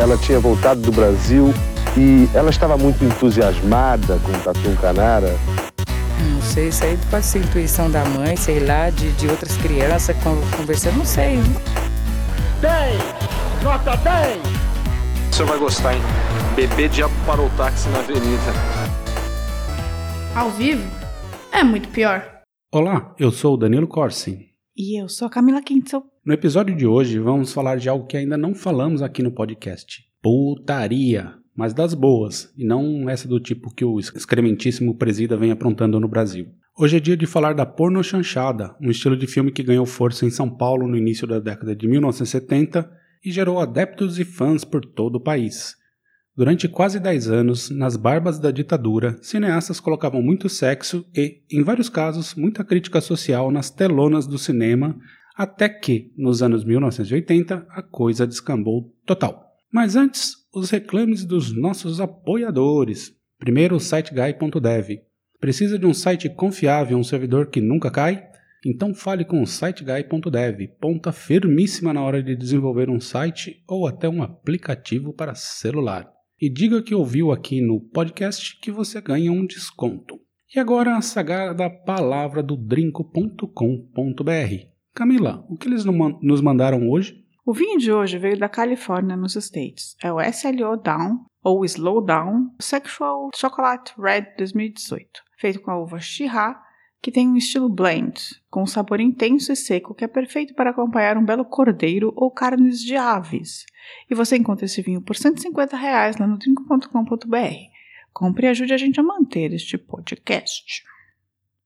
ela tinha voltado do Brasil e ela estava muito entusiasmada com o Tatu Canara. Não sei, isso aí pode ser intuição da mãe, sei lá, de, de outras crianças conversando, não sei. 10! Nota 10! O senhor vai gostar, hein? Bebê diabo parou o táxi na avenida. Ao vivo? É muito pior. Olá, eu sou o Danilo Corsi. E eu sou a Camila Kintzel. No episódio de hoje vamos falar de algo que ainda não falamos aqui no podcast: putaria. Mas das boas, e não essa do tipo que o excrementíssimo presida vem aprontando no Brasil. Hoje é dia de falar da porno chanchada, um estilo de filme que ganhou força em São Paulo no início da década de 1970 e gerou adeptos e fãs por todo o país. Durante quase 10 anos, nas barbas da ditadura, cineastas colocavam muito sexo e, em vários casos, muita crítica social nas telonas do cinema, até que, nos anos 1980, a coisa descambou total. Mas antes, os reclames dos nossos apoiadores. Primeiro, o siteguy.dev. Precisa de um site confiável, um servidor que nunca cai? Então fale com o siteguy.dev, ponta firmíssima na hora de desenvolver um site ou até um aplicativo para celular. E diga que ouviu aqui no podcast que você ganha um desconto. E agora a sagrada palavra do drinco.com.br. Camila, o que eles nos mandaram hoje? O vinho de hoje veio da Califórnia, nos States. É o SLO Down, ou Slow Down, Sexual Chocolate Red 2018, feito com a uva Shiraz, que tem um estilo blend, com um sabor intenso e seco que é perfeito para acompanhar um belo cordeiro ou carnes de aves. E você encontra esse vinho por 150 reais lá no trinco.com.br. Compre e ajude a gente a manter este podcast.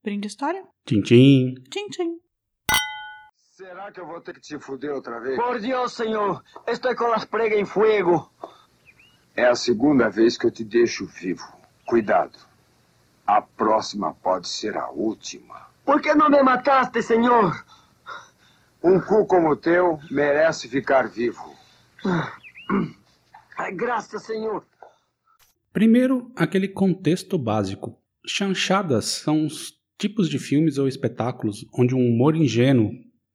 Brinde história? Tchim, tchim. Tchim, tchim. Será que eu vou ter que te fuder outra vez? Por Dios, senhor. Estou com as pregas em fuego. É a segunda vez que eu te deixo vivo. Cuidado. A próxima pode ser a última. Por que não me mataste, senhor? Um cu como o teu merece ficar vivo. Ai, graças, senhor. Primeiro, aquele contexto básico. Chanchadas são os tipos de filmes ou espetáculos onde um humor ingênuo,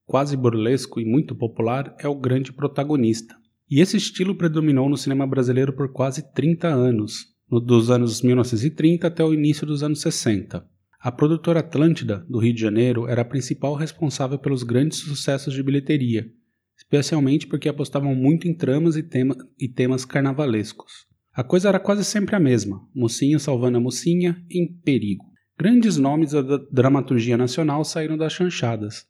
quase burlesco e muito popular, é o grande protagonista. E esse estilo predominou no cinema brasileiro por quase 30 anos, dos anos 1930 até o início dos anos 60. A produtora Atlântida, do Rio de Janeiro, era a principal responsável pelos grandes sucessos de bilheteria, especialmente porque apostavam muito em tramas e, tema, e temas carnavalescos. A coisa era quase sempre a mesma: mocinho salvando a mocinha em perigo. Grandes nomes da dramaturgia nacional saíram das chanchadas,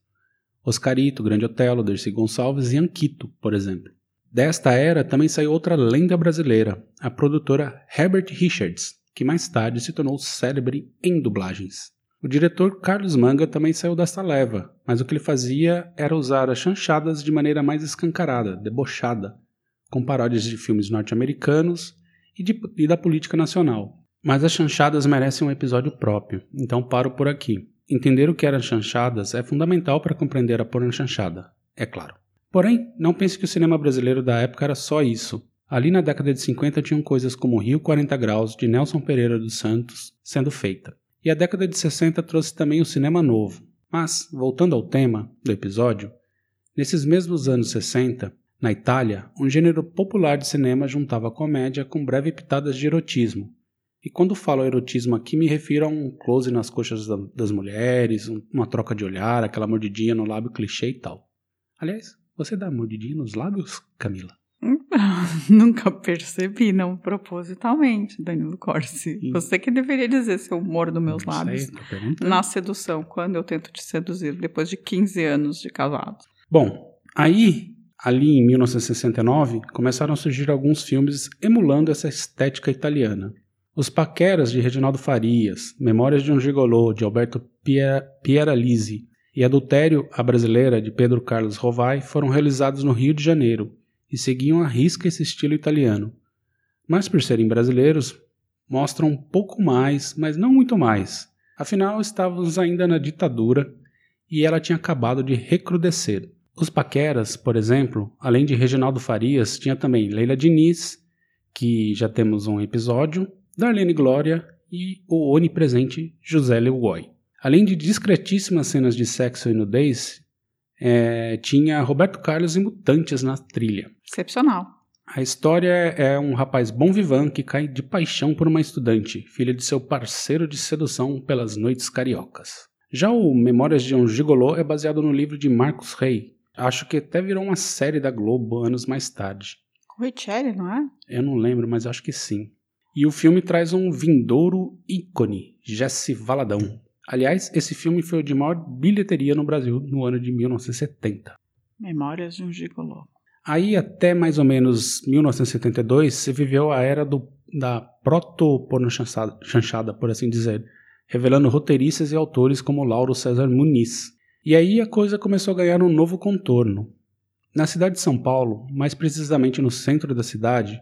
Oscarito, Grande Otelo, Dercy Gonçalves e Anquito, por exemplo. Desta era também saiu outra lenda brasileira, a produtora Herbert Richards, que mais tarde se tornou célebre em dublagens. O diretor Carlos Manga também saiu desta leva, mas o que ele fazia era usar as chanchadas de maneira mais escancarada, debochada, com paródias de filmes norte-americanos e, e da política nacional. Mas as chanchadas merecem um episódio próprio, então paro por aqui. Entender o que eram chanchadas é fundamental para compreender a porno chanchada, é claro. Porém, não pense que o cinema brasileiro da época era só isso. Ali na década de 50 tinham coisas como Rio 40 Graus, de Nelson Pereira dos Santos, sendo feita. E a década de 60 trouxe também o cinema novo. Mas, voltando ao tema do episódio, nesses mesmos anos 60, na Itália, um gênero popular de cinema juntava comédia com breve pitadas de erotismo, e quando falo erotismo aqui, me refiro a um close nas coxas das mulheres, uma troca de olhar, aquela mordidinha no lábio clichê e tal. Aliás, você dá mordidinha nos lábios, Camila? Nunca percebi, não propositalmente, Danilo Corsi. Você que deveria dizer seu humor dos meus lábios na sedução, quando eu tento te seduzir, depois de 15 anos de casado. Bom, aí, ali em 1969, começaram a surgir alguns filmes emulando essa estética italiana. Os Paqueras, de Reginaldo Farias, Memórias de um Gigolô, de Alberto Pieralisi, e Adultério, a Brasileira, de Pedro Carlos Rovai, foram realizados no Rio de Janeiro e seguiam à risca esse estilo italiano. Mas por serem brasileiros, mostram um pouco mais, mas não muito mais. Afinal, estávamos ainda na ditadura e ela tinha acabado de recrudescer. Os Paqueras, por exemplo, além de Reginaldo Farias, tinha também Leila Diniz, que já temos um episódio, Darlene Glória e o onipresente José Leogoy. Além de discretíssimas cenas de sexo e nudez, é, tinha Roberto Carlos e Mutantes na trilha. Excepcional. A história é um rapaz bom vivant que cai de paixão por uma estudante, filha de seu parceiro de sedução pelas noites cariocas. Já o Memórias de um Gigolô é baseado no livro de Marcos Rey. Acho que até virou uma série da Globo anos mais tarde. Com Richelli, não é? Eu não lembro, mas acho que sim. E o filme traz um vindouro ícone, Jesse Valadão. Aliás, esse filme foi o de maior bilheteria no Brasil no ano de 1970. Memórias de um Gigolô. Aí, até mais ou menos 1972, se viveu a era do, da proto-porno-chanchada, por assim dizer, revelando roteiristas e autores como Lauro César Muniz. E aí a coisa começou a ganhar um novo contorno. Na cidade de São Paulo, mais precisamente no centro da cidade,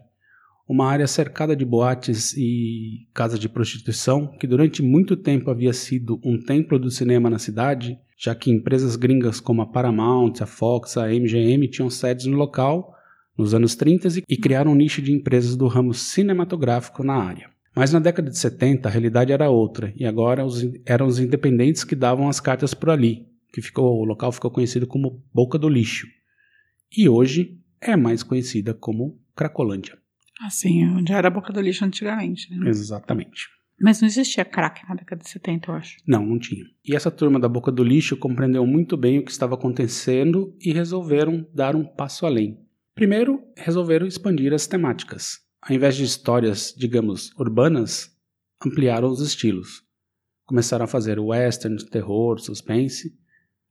uma área cercada de boates e casas de prostituição, que durante muito tempo havia sido um templo do cinema na cidade, já que empresas gringas como a Paramount, a Fox, a MGM tinham sedes no local nos anos 30 e criaram um nicho de empresas do ramo cinematográfico na área. Mas na década de 70 a realidade era outra, e agora os, eram os independentes que davam as cartas por ali, que ficou, o local ficou conhecido como Boca do Lixo. E hoje é mais conhecida como Cracolândia. Assim, onde era a boca do lixo antigamente, né? Exatamente. Mas não existia crack na década de 70, eu acho. Não, não tinha. E essa turma da Boca do Lixo compreendeu muito bem o que estava acontecendo e resolveram dar um passo além. Primeiro, resolveram expandir as temáticas. Ao invés de histórias, digamos, urbanas, ampliaram os estilos. Começaram a fazer western, terror, suspense,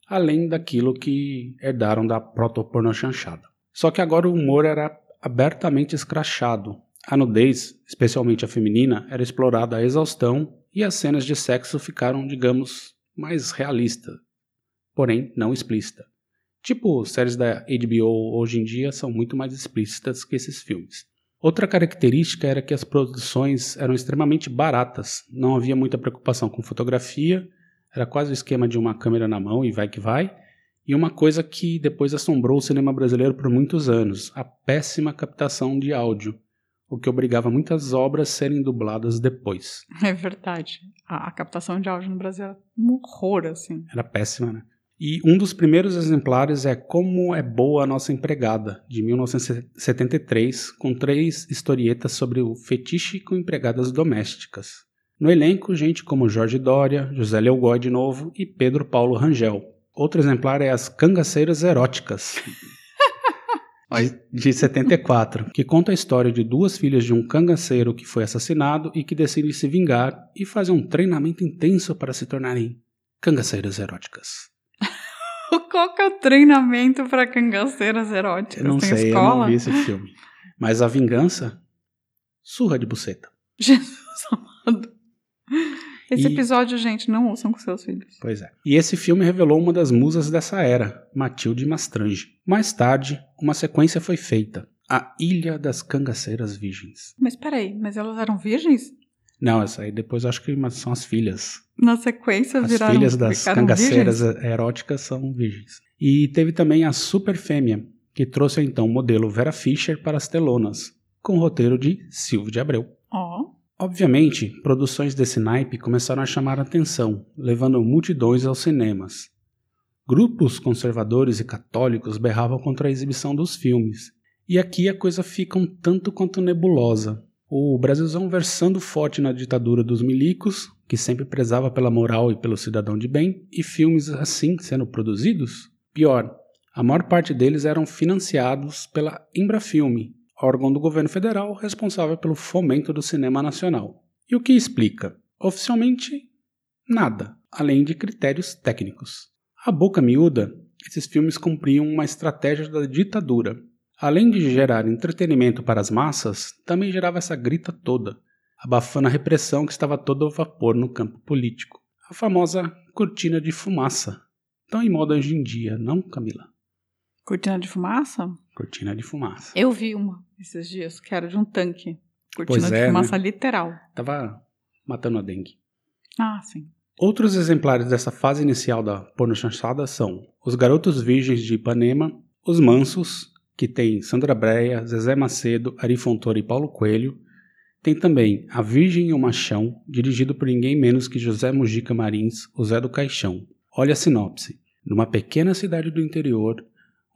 além daquilo que herdaram da proto-porno chanchada. Só que agora o humor era abertamente escrachado. A nudez, especialmente a feminina, era explorada à exaustão e as cenas de sexo ficaram, digamos, mais realistas, porém não explícita. Tipo, séries da HBO hoje em dia são muito mais explícitas que esses filmes. Outra característica era que as produções eram extremamente baratas, não havia muita preocupação com fotografia, era quase o esquema de uma câmera na mão e vai que vai, e uma coisa que depois assombrou o cinema brasileiro por muitos anos: a péssima captação de áudio, o que obrigava muitas obras a serem dubladas depois. É verdade. A, a captação de áudio no Brasil era um horror, assim. Era péssima, né? E um dos primeiros exemplares é Como é Boa a Nossa Empregada, de 1973, com três historietas sobre o fetiche com empregadas domésticas. No elenco, gente como Jorge Dória, José Leogói de novo e Pedro Paulo Rangel, Outro exemplar é As Cangaceiras Eróticas, de 74, que conta a história de duas filhas de um cangaceiro que foi assassinado e que decidem se vingar e fazer um treinamento intenso para se tornarem cangaceiras eróticas. Qual que é o treinamento para cangaceiras eróticas? Eu não Tem sei, escola? eu não vi esse filme. Mas a vingança, surra de buceta. Jesus amado. Esse E- episódio, gente, não ouçam com seus filhos. Pois é. E esse filme revelou uma das musas dessa era, Matilde Mastrange. Mais tarde, uma sequência foi feita, A Ilha das Cangaceiras Virgens. Mas peraí, mas elas eram virgens? Não, essa aí depois eu acho que são as filhas. Na sequência As viraram filhas das cangaceiras virgens? eróticas são virgens. E teve também a Super Fêmea, que trouxe então o modelo Vera Fischer para as telonas, com o roteiro de Silvio de Abreu. Ó, Obviamente, produções desse naipe começaram a chamar atenção, levando multidões aos cinemas. Grupos conservadores e católicos berravam contra a exibição dos filmes. E aqui a coisa fica um tanto quanto nebulosa. O Brasilzão versando forte na ditadura dos milicos, que sempre prezava pela moral e pelo cidadão de bem, e filmes assim sendo produzidos? Pior, a maior parte deles eram financiados pela Embrafilme, órgão do governo federal responsável pelo fomento do cinema nacional. E o que explica? Oficialmente, nada, além de critérios técnicos. A boca miúda, esses filmes cumpriam uma estratégia da ditadura. Além de gerar entretenimento para as massas, também gerava essa grita toda, abafando a repressão que estava todo ao vapor no campo político. A famosa cortina de fumaça. Tão em moda hoje em dia, não, Camila? cortina de fumaça? Cortina de fumaça. Eu vi uma esses dias, que era de um tanque. Cortina Pois de é, fumaça né? literal. Tava matando a dengue. Ah, sim. Outros exemplares dessa fase inicial da pornochanchada são Os Garotos Virgens de Ipanema, Os Mansos, que tem Sandra Breia, Zezé Macedo, Ari Fontoura e Paulo Coelho. Tem também A Virgem e o Machão, dirigido por ninguém menos que José Mujica Marins, o Zé do Caixão. Olha a sinopse. Numa pequena cidade do interior,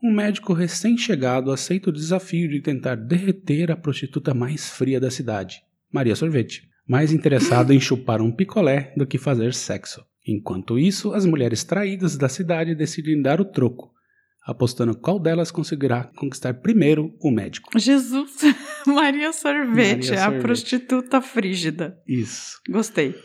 um médico recém-chegado aceita o desafio de tentar derreter a prostituta mais fria da cidade, Maria Sorvete, mais interessado em chupar um picolé do que fazer sexo. Enquanto isso, as mulheres traídas da cidade decidem dar o troco, apostando qual delas conseguirá conquistar primeiro o médico. Jesus, Maria Sorvete, Maria a Sorvete. prostituta frígida. Isso. Gostei.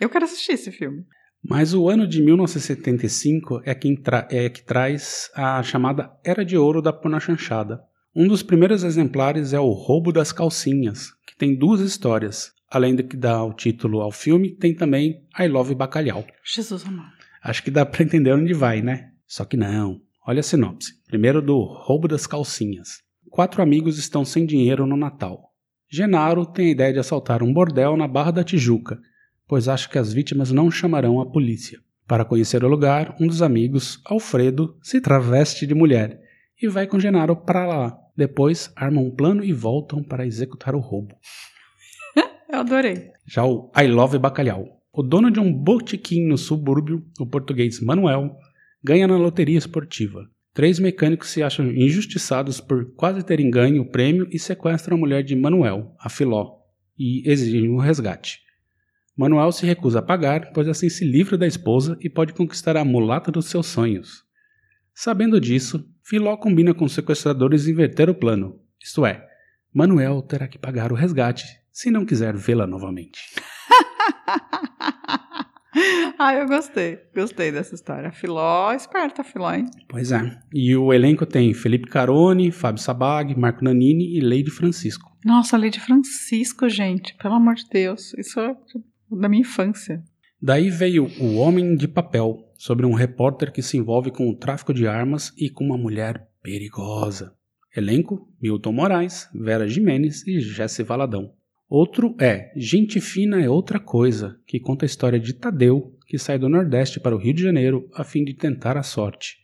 Eu quero assistir esse filme. Mas o ano de 1975 é, quem tra- é que traz a chamada Era de Ouro da pornochanchada. Um dos primeiros exemplares é o Roubo das Calcinhas, que tem duas histórias. Além do que dá o título ao filme, tem também I Love Bacalhau. Jesus amado. Acho que dá pra entender onde vai, né? Só que não. Olha a sinopse. Primeiro do Roubo das Calcinhas. Quatro amigos estão sem dinheiro no Natal. Genaro tem a ideia de assaltar um bordel na Barra da Tijuca, pois acha que as vítimas não chamarão a polícia. Para conhecer o lugar, um dos amigos, Alfredo, se traveste de mulher e vai com Genaro para lá. Depois armam um plano e voltam para executar o roubo. Eu adorei. Já o I Love Bacalhau. O dono de um botequim no subúrbio, o português Manuel, ganha na loteria esportiva. Três mecânicos se acham injustiçados por quase terem ganho o prêmio e sequestram a mulher de Manuel, a Filó, e exigem um resgate. Manuel se recusa a pagar, pois assim se livra da esposa e pode conquistar a mulata dos seus sonhos. Sabendo disso, Filó combina com os sequestradores inverter o plano, isto é, Manuel terá que pagar o resgate se não quiser vê-la novamente. ah, eu gostei. Gostei dessa história. Filó, esperta, Filó, hein? Pois é. E o elenco tem Felipe Carone, Fábio Sabag, Marco Nanini e Leide Francisco. Nossa, Lady Francisco, gente. Pelo amor de Deus. Isso é da minha infância. Daí veio O Homem de Papel, sobre um repórter que se envolve com o tráfico de armas e com uma mulher perigosa. Elenco: Milton Moraes, Vera Jimenez e Jesse Valadão. Outro é Gente Fina é Outra Coisa, que conta a história de Tadeu, que sai do Nordeste para o Rio de Janeiro a fim de tentar a sorte.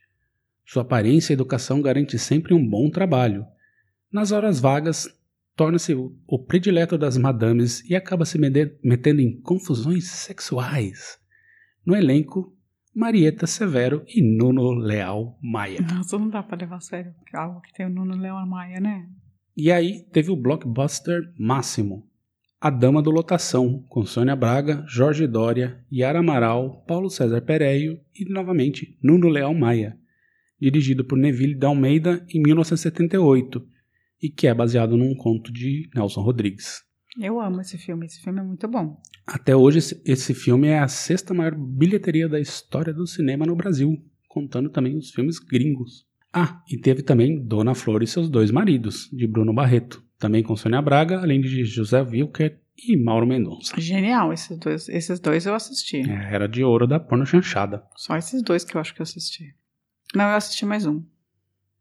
Sua aparência e educação garante sempre um bom trabalho. Nas horas vagas, torna-se o, o predileto das madames e acaba se metendo em confusões sexuais. No elenco, Marieta Severo e Nuno Leal Maia. Nossa, não dá pra levar a sério algo que tem o Nuno Leão Maia, né? E aí teve o blockbuster máximo, A Dama do Lotação, com Sônia Braga, Jorge Dória, Yara Amaral, Paulo César Pereio e, novamente, Nuno Leal Maia, dirigido por Neville de Almeida em 1978 e que é baseado num conto de Nelson Rodrigues. Eu amo esse filme. Esse filme é muito bom. Até hoje, esse, esse filme é a sexta maior bilheteria da história do cinema no Brasil, contando também os filmes gringos. Ah, e teve também Dona Flor e seus dois maridos, de Bruno Barreto, também com Sônia Braga, além de José Wilker e Mauro Mendonça. Genial, esses dois. Esses dois eu assisti. É, era de ouro da porno chanchada. Só esses dois que eu acho que eu assisti. Não, eu assisti mais um.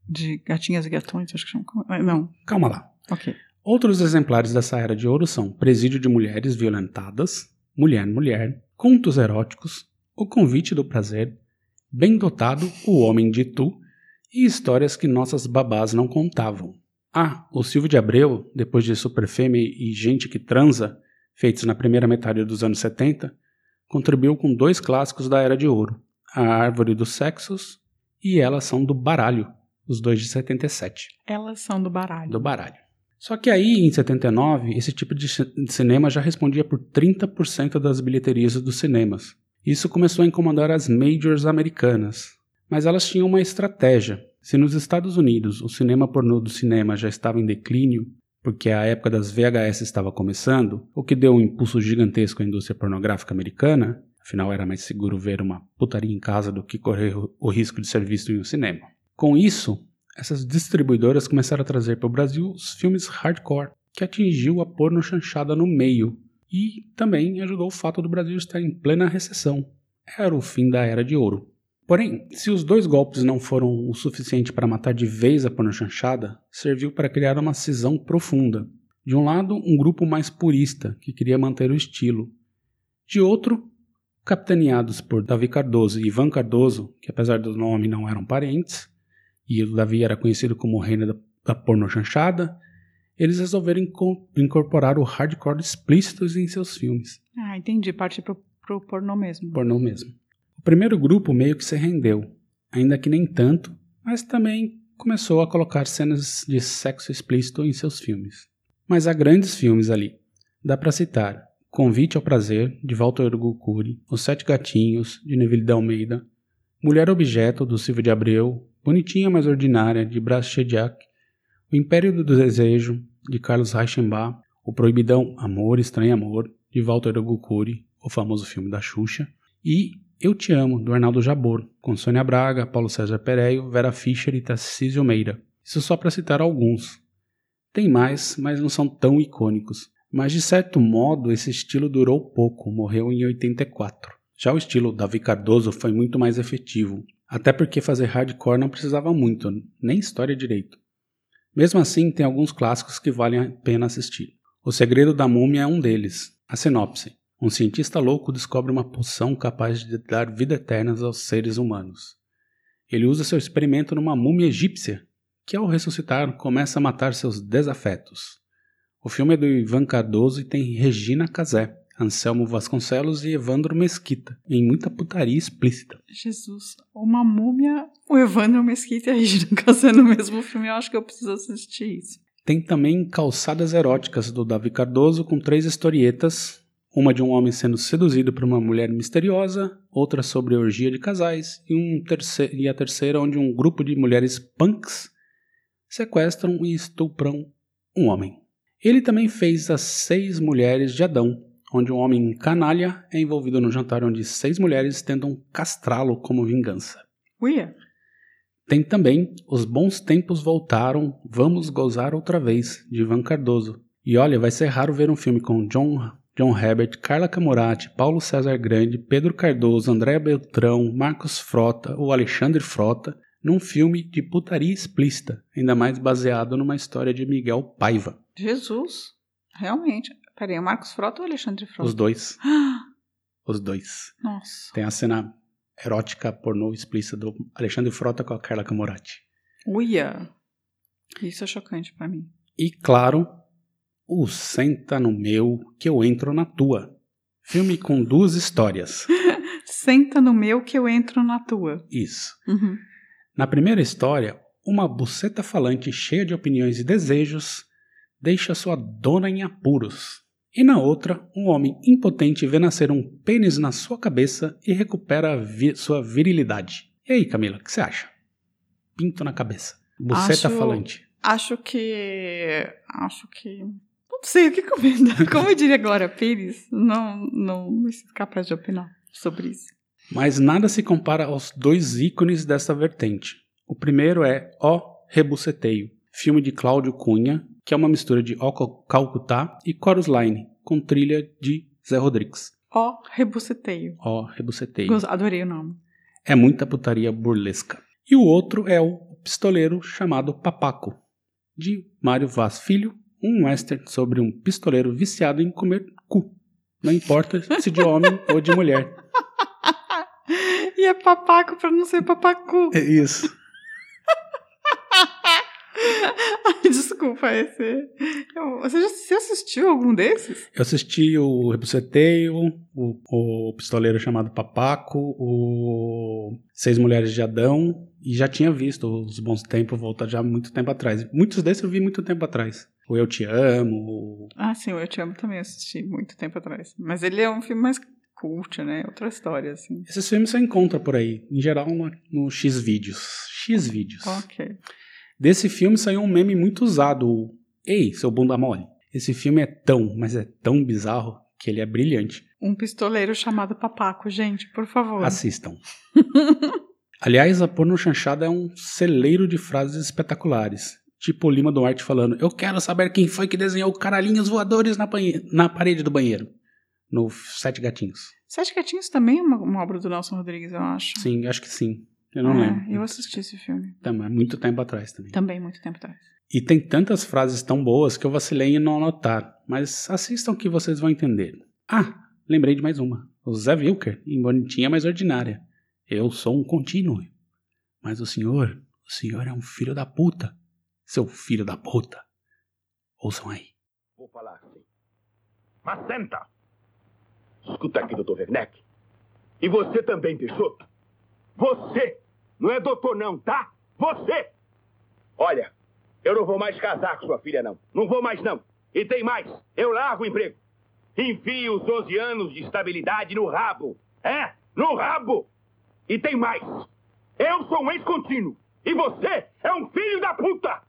De Gatinhas e Gatões, acho que chama. Não, Calma lá. ok. Outros exemplares dessa era de ouro são Presídio de Mulheres Violentadas, Mulher Mulher, Contos Eróticos, O Convite do Prazer, Bem Dotado, O Homem de Tu e Histórias que Nossas Babás Não Contavam. Ah, o Silvio de Abreu, depois de Superfêmea e Gente que Transa, feitos na primeira metade dos anos 70, contribuiu com dois clássicos da Era de Ouro, A Árvore dos Sexos e Elas São do Baralho, os dois de 77 Elas são do baralho. do baralho. Só que aí, em 79, esse tipo de ci- de cinema já respondia por 30% das bilheterias dos cinemas. Isso começou a incomodar as majors americanas. Mas elas tinham uma estratégia. Se nos Estados Unidos o cinema pornô do cinema já estava em declínio, porque a época das VHS estava começando, o que deu um impulso gigantesco à indústria pornográfica americana, afinal era mais seguro ver uma putaria em casa do que correr o risco de ser visto em um cinema. Com isso, essas distribuidoras começaram a trazer para o Brasil os filmes hardcore, que atingiu a porno chanchada no meio. E também ajudou o fato do Brasil estar em plena recessão. Era o fim da era de ouro. Porém, se os dois golpes não foram o suficiente para matar de vez a porno chanchada, serviu para criar uma cisão profunda. De um lado, um grupo mais purista, que queria manter o estilo. De outro, capitaneados por Davi Cardoso e Ivan Cardoso, que apesar do nome não eram parentes, e o Davi era conhecido como o reino da, da porno chanchada, eles resolveram inco- incorporar o hardcore explícito em seus filmes, Ah, entendi. Parte pro, pro pornô mesmo. pornô mesmo. O primeiro grupo meio que se rendeu, ainda que nem tanto, mas também começou a colocar cenas de sexo explícito em seus filmes. Mas há grandes filmes ali. Dá para citar Convite ao Prazer, de Walter Hugo Cury, Os Sete Gatinhos, de Neville de Almeida, Mulher Objeto, do Silvio de Abreu, Bonitinha Mais Ordinária, de Brás Chediak, O Império do Desejo, de Carlos Reichenbach, O Proibidão Amor, Estranho Amor, de Walter Hugo Cury, o famoso filme da Xuxa, e Eu Te Amo, do Arnaldo Jabor, com Sônia Braga, Paulo César Pereio, Vera Fischer e Tarcísio Meira. Isso só para citar alguns. Tem mais, mas não são tão icônicos. Mas de certo modo, esse estilo durou pouco, morreu em 84. Já o estilo Davi Cardoso foi muito mais efetivo, até porque fazer hardcore não precisava muito, nem história direito. Mesmo assim, tem alguns clássicos que valem a pena assistir. O Segredo da Múmia é um deles. A sinopse: um cientista louco descobre uma poção capaz de dar vida eterna aos seres humanos. Ele usa seu experimento numa múmia egípcia, que ao ressuscitar começa a matar seus desafetos. O filme é do Ivan Cardoso e tem Regina Casé, Anselmo Vasconcelos e Evandro Mesquita, em muita putaria explícita. Jesus, uma múmia, o Evandro Mesquita e a Regina Casé no mesmo filme, eu acho que eu preciso assistir isso. Tem também Calçadas Eróticas, do Davi Cardoso, com três historietas, uma de um homem sendo seduzido por uma mulher misteriosa, outra sobre a orgia de casais, e, um terceiro, e a terceira onde um grupo de mulheres punks sequestram e estupram um homem. Ele também fez As Seis Mulheres de Adão, onde um homem canalha é envolvido no jantar onde seis mulheres tentam castrá-lo como vingança. Uia. Tem também Os Bons Tempos Voltaram, Vamos Gozar Outra Vez, de Ivan Cardoso. E olha, vai ser raro ver um filme com John, John Herbert, Carla Camurati, Paulo César Grande, Pedro Cardoso, Andréa Beltrão, Marcos Frota ou Alexandre Frota num filme de putaria explícita, ainda mais baseado numa história de Miguel Paiva. Jesus, realmente. Peraí, o Marcos Frota ou o Alexandre Frota? Os dois. Os dois. Nossa. Tem a cena erótica pornô explícita do Alexandre Frota com a Carla Camorati. Uia. Isso é chocante pra mim. E claro, o Senta no Meu que eu entro na tua. Filme com duas histórias. Senta no meu que eu entro na tua. Isso. Uhum. Na primeira história, uma buceta falante cheia de opiniões e desejos deixa sua dona em apuros. E na outra, um homem impotente vê nascer um pênis na sua cabeça e recupera vi sua virilidade. E aí, Camila, o que você acha? Pinto na cabeça. Buceta Acho- falante. Acho que. Acho que. Não sei o que comentar. Como eu diria agora, Pires? Não, não me sinto capaz de opinar sobre isso. Mas nada se compara aos dois ícones dessa vertente. O primeiro é O Rebuceteio, filme de Cláudio Cunha, que é uma mistura de O Cal- Calcutá e Chorus Line, com trilha de Zé Rodrigues. Ó, rebuceteio. O Rebuceteio. Adorei o nome. É muita putaria burlesca. E o outro é o pistoleiro chamado Papaco, de Mário Vaz Filho, um western sobre um pistoleiro viciado em comer cu. Não importa se de homem ou de mulher. E é papaco pra não ser papacu. É isso. Desculpa, esse. Eu- Você já você assistiu algum desses? Eu assisti o Rebuceteio, o, o Pistoleiro chamado Papaco, o Seis Mulheres de Adão, e já tinha visto os Bons Tempos voltar já há muito tempo atrás. Muitos desses eu vi muito tempo atrás. O Eu Te Amo, o- Ah, sim, o Eu Te Amo também assisti muito tempo atrás. Mas ele é um filme mais cult, né? Outra história, assim. esses filmes você encontra por aí, em geral no, no X-Vídeos. X-Vídeos. Ok. Desse filme saiu um meme muito usado, o Ei, seu bunda mole. Esse filme é tão, mas é tão bizarro que ele é brilhante. Um pistoleiro chamado Papaco, gente, por favor. Assistam. Aliás, a porno chanchada é um celeiro de frases espetaculares. Tipo o Lima Duarte falando: Eu quero saber quem foi que desenhou caralhinhos voadores na, na parede do banheiro. No Sete Gatinhos. Sete Gatinhos também é uma, uma obra do Nelson Rodrigues, eu acho. Sim, acho que sim. Eu não É, lembro. Eu assisti esse filme. Também, muito tempo atrás também. Também, muito tempo atrás. E tem tantas frases tão boas que eu vacilei em não anotar. Mas assistam que vocês vão entender. Ah, lembrei de mais uma. O Zé Wilker, em Bonitinha Mais Ordinária. Eu sou um contínuo. Mas o senhor, o senhor é um filho da puta. Seu filho da puta. Ouçam aí. Vou falar sim. Mas senta! Escuta aqui, doutor Werneck. E você também, Peixoto. Você! Não é doutor não, tá? Você! Olha, eu não vou mais casar com sua filha, não. Não vou mais, não. E tem mais. Eu largo o emprego. Enfio os 11 anos de estabilidade no rabo. É, no rabo. E tem mais. Eu sou um ex-contínuo. E você é um filho da puta!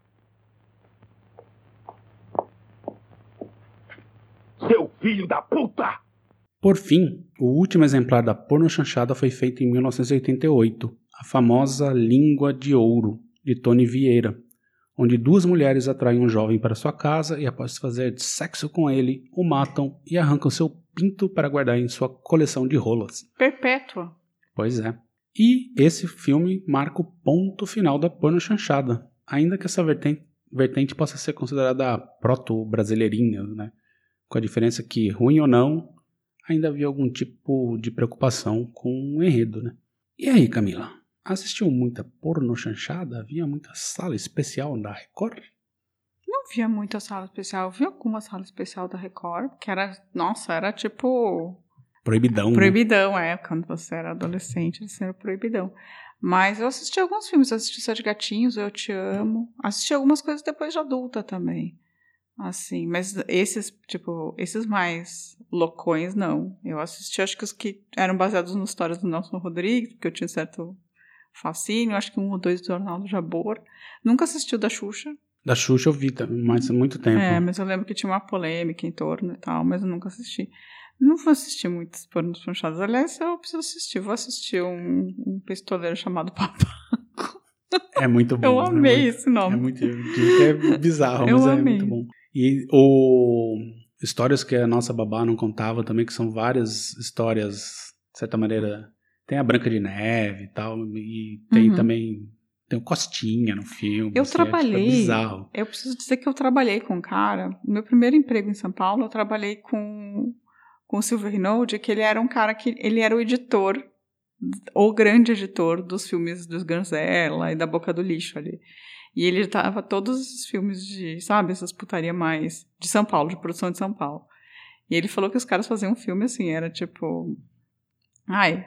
Seu filho da puta! Por fim, o último exemplar da porno chanchada foi feito em 1988, a famosa Língua de Ouro, de Tony Vieira, onde duas mulheres atraem um jovem para sua casa e, após fazer sexo com ele, o matam e arrancam seu pinto para guardar em sua coleção de rolas. Perpétua. Pois é. E esse filme marca o ponto final da porno chanchada, ainda que essa vertente, vertente possa ser considerada proto-brasileirinha, né? Com a diferença que, ruim ou não, ainda havia algum tipo de preocupação com o enredo, né? E aí, Camila? Assistiu muita porno chanchada? Havia muita sala especial da Record? Não via muita sala especial. Eu vi alguma sala especial da Record, que era, nossa, era tipo Proibidão. né? Proibidão, é. Quando você era adolescente, isso era proibidão. Mas eu assisti alguns filmes. Eu assisti Sete Gatinhos, Eu Te Amo. Assisti algumas coisas depois de adulta também. Assim, mas esses, tipo, esses mais loucões, não. Eu assisti, acho que os que eram baseados nas histórias do Nelson Rodrigues, porque eu tinha certo fascínio. Acho que um ou dois do Arnaldo Jabor. Nunca assisti o da Xuxa. Da Xuxa eu vi, mas há muito tempo. É, mas eu lembro que tinha uma polêmica em torno e tal, mas eu nunca assisti. Não vou assistir muitos pornos chanchados. Aliás, eu preciso assistir. Vou assistir um, um pistoleiro chamado Papaco. É muito bom. Eu é amei muito- esse nome. É muito é bizarro, Eu mas é amei. muito bom. E o histórias que a nossa babá não contava também, que são várias histórias, de certa maneira, tem a Branca de Neve e tal, e tem Uhum. também tem o Costinha no filme. Eu assim, é, tipo, é trabalhei. bizarro. Eu preciso dizer que eu trabalhei com um cara. No meu primeiro emprego em São Paulo, eu trabalhei com, com o Silver Renaud, que ele era um cara que. Ele era o editor, o grande editor dos filmes dos Ganzella e da Boca do Lixo ali. E ele editava todos os filmes de, sabe, essas putaria mais. de São Paulo, de produção de São Paulo. E ele falou que os caras faziam um filme assim, era tipo. Ai,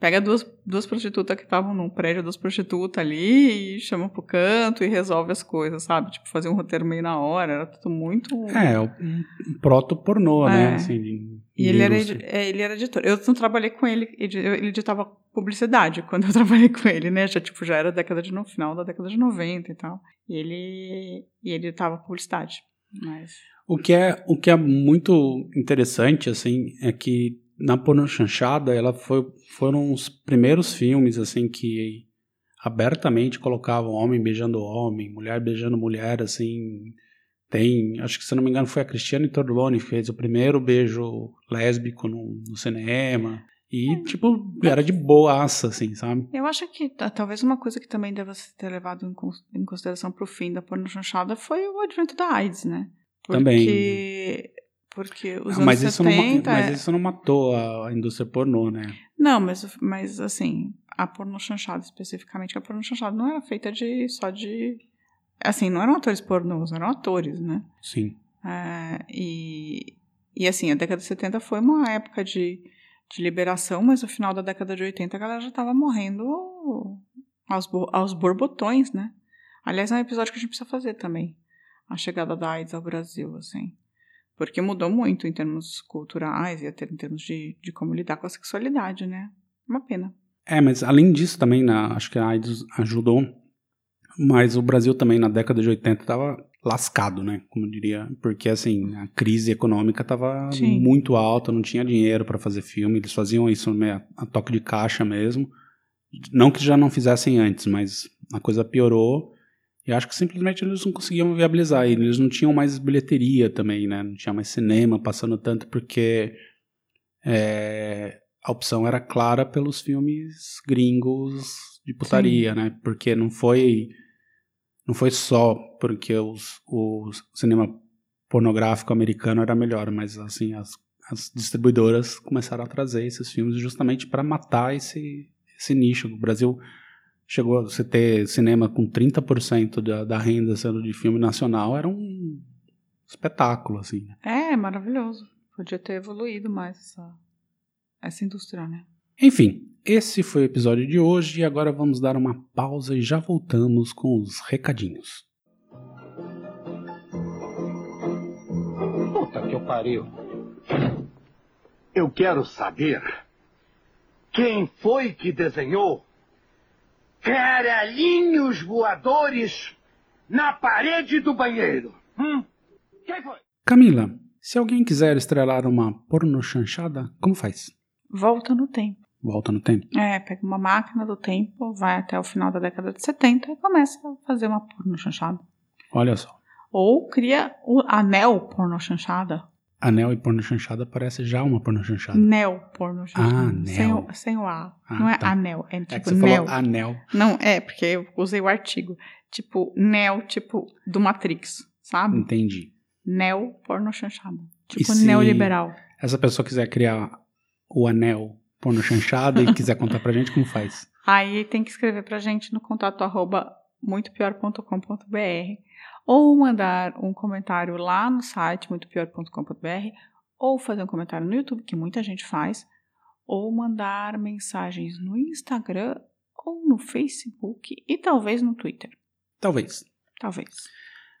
pega duas, duas prostitutas que estavam num prédio, duas prostitutas ali, e chama pro canto e resolve as coisas, sabe? Tipo, fazer um roteiro meio na hora, era tudo muito. É, o- um proto-pornô, né? É. Assim, de- E ele era, é, ele era editor. Eu não trabalhei com ele, ele editava publicidade quando eu trabalhei com ele, né? Já, tipo, já era década de, no final da década de 90 e tal. E ele, e ele editava publicidade. Mas. O que é, o que é muito interessante, assim, é que na porno chanchada, ela foi, foram os primeiros filmes, assim, que abertamente colocavam homem beijando homem, mulher beijando mulher, assim. Tem, acho que se não me engano foi a Cristiane Torlone que fez o primeiro beijo lésbico no, no cinema. E, tipo, era de boaça, assim, sabe? Eu acho que ta- talvez uma coisa que também deva ser levado em, cons- em consideração pro fim da porno chanchada foi o advento da AIDS, né? Porque, Também. Porque os Ah, mas, anos isso não, 70... mas é- isso não matou a, a indústria pornô, né? Não, mas, mas assim, a porno chanchada especificamente, a porno chanchada não era feita de só de... Assim, não eram atores pornôs, eram atores, né? Sim. É, e, e assim, a década de 70 foi uma época de, de liberação, mas no final da década de 80 a galera já tava morrendo aos, aos borbotões, né? Aliás, é um episódio que a gente precisa fazer também. A chegada da AIDS ao Brasil, assim. Porque mudou muito em termos culturais e até em termos de, de como lidar com a sexualidade, né? Uma pena. É, mas além disso também, na, acho que a AIDS ajudou, mas o Brasil também na década de 80 estava lascado, né? Como eu diria, porque assim, a crise econômica estava muito alta, não tinha dinheiro para fazer filme, eles faziam isso meio a toque de caixa mesmo. Não que já não fizessem antes, mas a coisa piorou. E acho que simplesmente eles não conseguiam viabilizar. E eles não tinham mais bilheteria também, né? Não tinha mais cinema passando tanto, porque é, a opção era clara pelos filmes gringos de putaria, né? Porque não foi não foi só porque os, o cinema pornográfico americano era melhor, mas assim as, as distribuidoras começaram a trazer esses filmes justamente para matar esse esse nicho. O Brasil chegou a você ter cinema com 30% da, da renda sendo de filme nacional, era um espetáculo assim. né? É, maravilhoso. Podia ter evoluído mais essa, essa indústria, né? Enfim, esse foi o episódio de hoje e agora vamos dar uma pausa e já voltamos com os recadinhos. Puta que eu pariu. Eu quero saber quem foi que desenhou caralhinhos voadores na parede do banheiro. Hum? Quem foi? Camila, se alguém quiser estrelar uma porno chanchada, como faz? Volta no tempo. Volta no tempo? É, pega uma máquina do tempo, vai até o final da década de 70 e começa a fazer uma porno chanchada. Olha só. Ou cria o anel porno chanchada. Anel e porno chanchada parece já uma porno chanchada. Neo porno chanchada. Ah, Sem neo. o, sem o A. Ah, não é tá. anel, é tipo É que você neo. falou anel. Não, é, porque eu usei o artigo. Tipo, neo, tipo, do Matrix, sabe? Entendi. Neo porno chanchada. Tipo, se- neoliberal. Essa pessoa quiser criar o anel porno chanchada e quiser contar pra gente, como faz? Aí tem que escrever pra gente no contato arroba muitopior.com.br ou mandar um comentário lá no site muitopior.com.br ou fazer um comentário no YouTube, que muita gente faz, ou mandar mensagens no Instagram ou no Facebook e talvez no Twitter. Talvez. Talvez.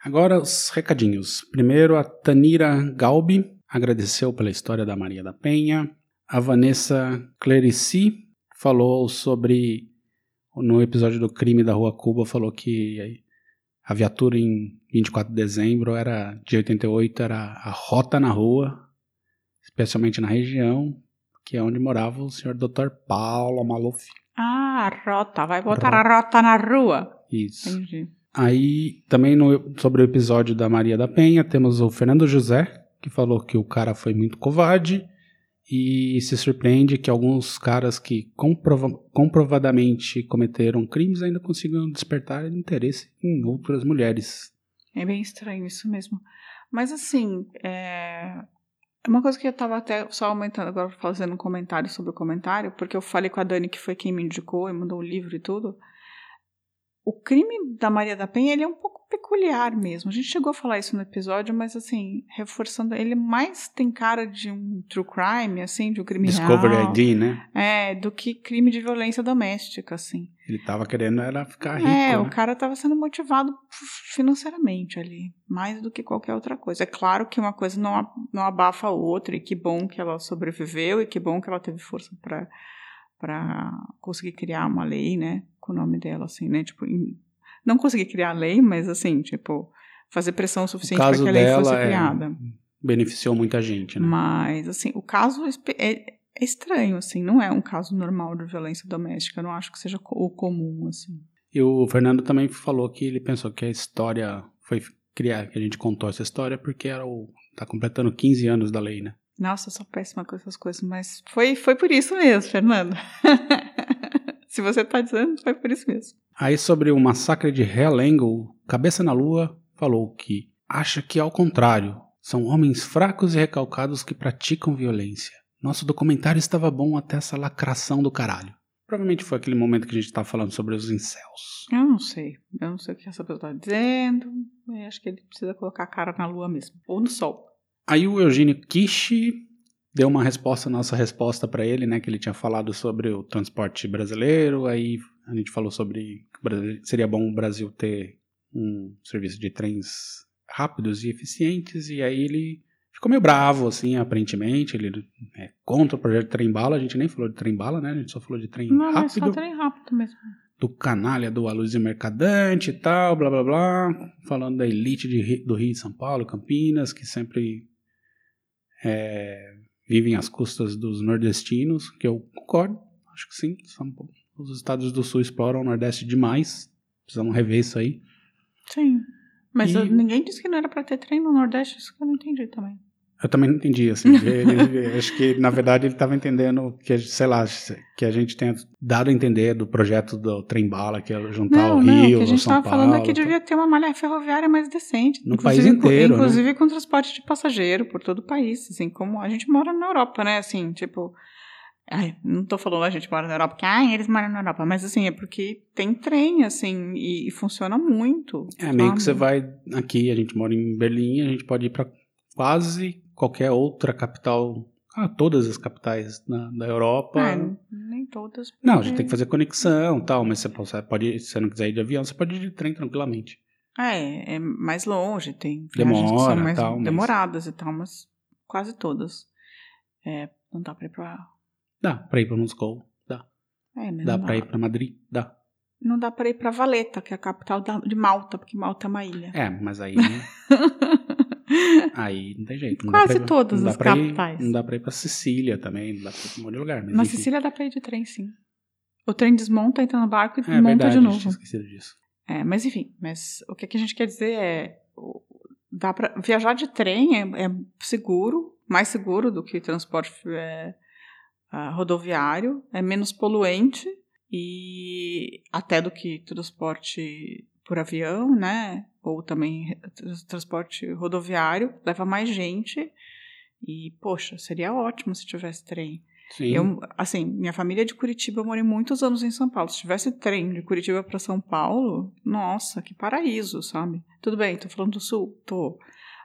Agora os recadinhos. Primeiro, a Tanira Galbi agradeceu pela história da Maria da Penha. A Vanessa Clerici falou sobre. No episódio do crime da Rua Cuba, falou que a viatura em 24 de dezembro era de 88 era a rota na rua, especialmente na região, que é onde morava o senhor Dr. Paulo Maluf. Ah, a rota. Vai botar a rota na rua. Isso. Entendi. Aí, também no- sobre o episódio da Maria da Penha, temos o Fernando José, que falou que o cara foi muito covarde e se surpreende que alguns caras que comprova- comprovadamente cometeram crimes ainda consigam despertar interesse em outras mulheres. É bem estranho isso mesmo. Mas assim, é uma coisa que eu tava até só aumentando agora, fazendo um comentário sobre o comentário, porque eu falei com a Dani, que foi quem me indicou e mandou o livro e tudo. O crime da Maria da Penha, ele é um pouco peculiar mesmo. A gente chegou a falar isso no episódio, mas assim, reforçando, ele mais tem cara de um true crime, assim, de um crime Discovery. ID, né? É, do que crime de violência doméstica, assim. Ele tava querendo era ficar rico. É, né? o cara estava sendo motivado financeiramente ali, mais do que qualquer outra coisa. É claro que uma coisa não, não abafa a outra, e que bom que ela sobreviveu, e que bom que ela teve força para para conseguir criar uma lei, né, com o nome dela, assim, né, tipo, em- não conseguir criar a lei, mas assim, tipo, fazer pressão O suficiente para que a lei fosse é, criada. beneficiou muita gente, né? Mas, assim, o caso é, é estranho, assim, não é um caso normal de violência doméstica, eu não acho que seja o comum, assim. E o Fernando também falou que ele pensou que a história foi criar, que a gente contou essa história porque era o tá completando 15 anos da lei, né? Nossa, eu sou péssima com essas coisas, mas foi, foi por isso mesmo, Fernando. Se você tá dizendo, foi por isso mesmo. Aí sobre o massacre de Realengo, Cabeça na Lua falou que acha que ao contrário, são homens fracos e recalcados que praticam violência. Nosso documentário estava bom até essa lacração do caralho. Provavelmente foi aquele momento que a gente estava falando sobre os incels. Eu não sei. Eu não sei o que essa pessoa tá dizendo. Eu acho que ele precisa colocar a cara na lua mesmo. Ou no sol. Aí o Eugênio Kishi deu uma resposta, nossa resposta para ele, né? Que ele tinha falado sobre o transporte brasileiro. Aí a gente falou sobre seria bom o Brasil ter um serviço de trens rápidos e eficientes. E aí ele ficou meio bravo, assim, aparentemente. Ele é contra o projeto de trem-bala. A gente nem falou de trem-bala, né? A gente só falou de trem Não, é rápido só trem rápido mesmo. do canalha do Aloysio Mercadante e tal, blá blá blá, falando da elite de do Rio de São Paulo, Campinas, que sempre é, vivem às custas dos nordestinos, que eu concordo, acho que sim, são, os estados do Sul exploram o Nordeste demais, precisamos rever isso aí. Sim. Mas E- ninguém disse que não era pra ter trem no Nordeste, isso que eu não entendi também. Eu também não entendi, assim, ele- acho que na verdade ele estava entendendo que, sei lá, que a gente tenha dado a entender do projeto do trem-bala, que é juntar Não, o não, Rio, que a gente São tava Paulo. falando é que devia ter uma malha ferroviária mais decente. No país inteiro, né? Inclusive com transporte de passageiro por todo o país, assim, como a gente mora na Europa, né, assim, tipo... Ai, não tô falando a gente mora na Europa, porque, ai, eles moram na Europa, mas assim, é porque tem trem, assim, e, e funciona muito. É, meio que você sabe? vai aqui, a gente mora em Berlim, a gente pode ir para quase qualquer outra capital a todas as capitais na- da Europa. É, nem todas. Não, a porque- gente tem que fazer conexão e tal, mas você pode, se você não quiser ir de avião, você pode ir de trem tranquilamente. É, é mais longe, tem viagens que Demora são mais tal, mas- demoradas e tal, mas quase todas. É, não dá pra ir pra. Dá pra ir pra Moscou, dá. É, mas Dá não pra ir pra Madrid, dá. Não dá pra ir pra Valeta, que é a capital de Malta, porque Malta é uma ilha. É, mas aí. aí não tem jeito. Não Quase pra todas as pra ir- capitais. não dá pra ir pra Sicília também, não dá pra ir pra um monte de lugar. Mas Na. Sicília dá pra ir de trem, sim. O trem desmonta, entra no barco e É monta verdade, de novo. tinha esquecido disso. É, mas enfim, mas o que, que a gente quer dizer é, dá para viajar de trem é, é seguro, mais seguro do que transporte é, ah, rodoviário, é menos poluente e até do que transporte por avião, né? Ou também trans- transporte rodoviário, leva mais gente e poxa, seria ótimo se tivesse trem. Sim. Eu, assim, minha família é de Curitiba, eu morei muitos anos em São Paulo. Se tivesse trem de Curitiba para São Paulo, nossa, que paraíso, sabe? Tudo bem, tô falando do sul, tô.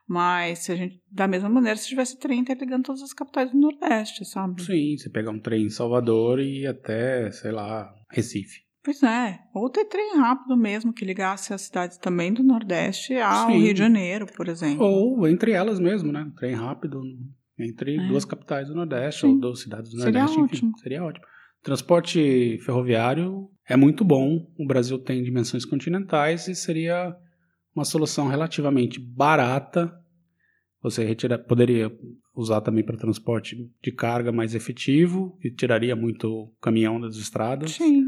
Mas se a gente, da mesma maneira, se tivesse trem interligando todas as capitais do Nordeste, sabe? Sim, você pegar um trem em Salvador e ir até, sei lá, Recife. Pois é. Ou ter trem rápido mesmo, que ligasse as cidades também do Nordeste ao Sim. Rio de Janeiro, por exemplo. Ou entre elas mesmo, né? Um trem rápido entre É. duas capitais do Nordeste Sim. ou duas cidades do Seria Nordeste, enfim, ótimo. seria ótimo. Transporte ferroviário é muito bom. O Brasil tem dimensões continentais e seria uma solução relativamente barata. Você retira, poderia usar também para transporte de carga mais efetivo e tiraria muito caminhão das estradas. Sim.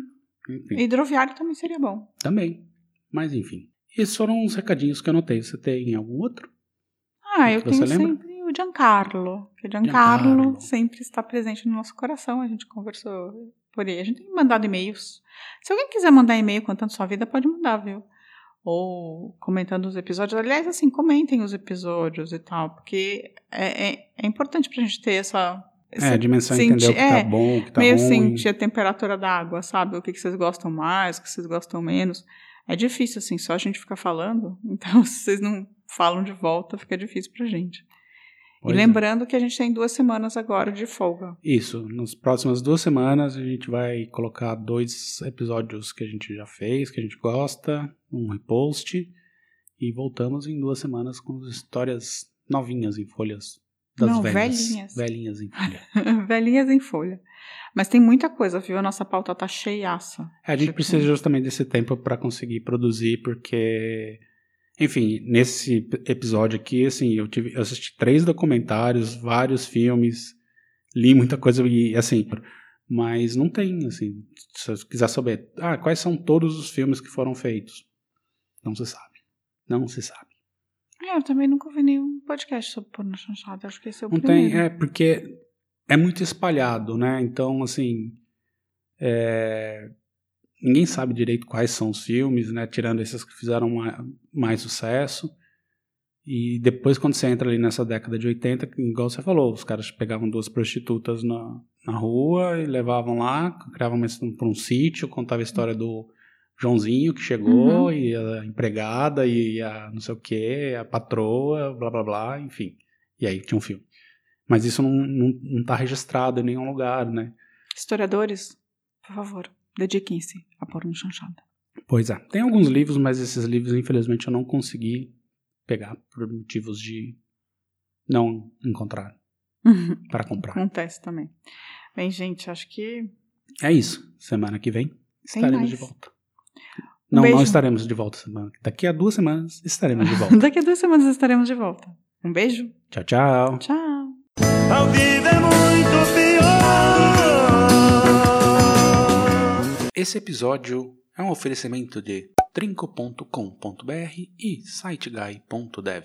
Enfim, Hidroviário também seria bom. também. Mas enfim. Esses foram os recadinhos que eu anotei. Você tem algum outro? Ah, eu tenho lembra? sempre o Giancarlo. O Giancarlo, Giancarlo. sempre está presente no nosso coração. A gente conversou por aí. A gente tem mandado e-mails. Se alguém quiser mandar e-mail contando sua vida, pode mandar, viu? Ou comentando os episódios. Aliás, assim, comentem os episódios e tal, porque é, é, é importante pra gente ter essa. É, a dimensão senti- entender o que tá é, bom, o que tá meio ruim. sentir a temperatura da água, sabe? O que, que vocês gostam mais, o que vocês gostam menos. É difícil, assim, só a gente ficar falando. Então, se vocês não falam de volta, fica difícil pra gente. Pois e é. lembrando que a gente tem duas semanas agora de folga. Isso, nas próximas duas semanas a gente vai colocar dois episódios que a gente já fez, que a gente gosta, um repost, e voltamos em duas semanas com as histórias novinhas em folhas das Não, velhas. velhinhas. Velhinhas em folha. Velhinhas em folha. Mas tem muita coisa, viu? A nossa pauta tá cheiaça. É, a gente Tipo, precisa justamente desse tempo para conseguir produzir, porque, enfim, nesse episódio aqui, assim, eu, tive, eu assisti três documentários, vários filmes, li muita coisa e, assim, mas não tem, assim, se você quiser saber, ah, quais são todos os filmes que foram feitos? Não se sabe. Não se sabe. É, eu também nunca ouvi nenhum podcast sobre porno chanchado. Acho que esse é o Não primeiro. tem, é, porque é muito espalhado, né? Então, assim, é, ninguém sabe direito quais são os filmes, né? Tirando esses que fizeram ma- mais sucesso. E depois, quando você entra ali nessa década de 80, que, igual você falou, os caras pegavam duas prostitutas na, na rua e levavam lá, criavam uma para um sítio, contava a história do Joãozinho que chegou, Uhum. e a empregada, e a não sei o que, a patroa, blá blá blá, enfim. E aí tinha um filme. Mas isso não, não, não tá registrado em nenhum lugar, né? Historiadores, por favor, dediquem-se a porno chanchada. Pois é. Tem alguns livros, mas esses livros, infelizmente, eu não consegui pegar por motivos de não encontrar para comprar. Acontece também. Bem, gente, acho que É isso. Semana que vem Tem estaremos mais. de volta. Um não, beijo. não estaremos de volta semana. Daqui a duas semanas estaremos de volta. daqui a duas semanas estaremos de volta. Um beijo. tchau, tchau. Tchau. A vida é muito pior. Esse episódio é um oferecimento de trinco.com.br e siteguy.dev.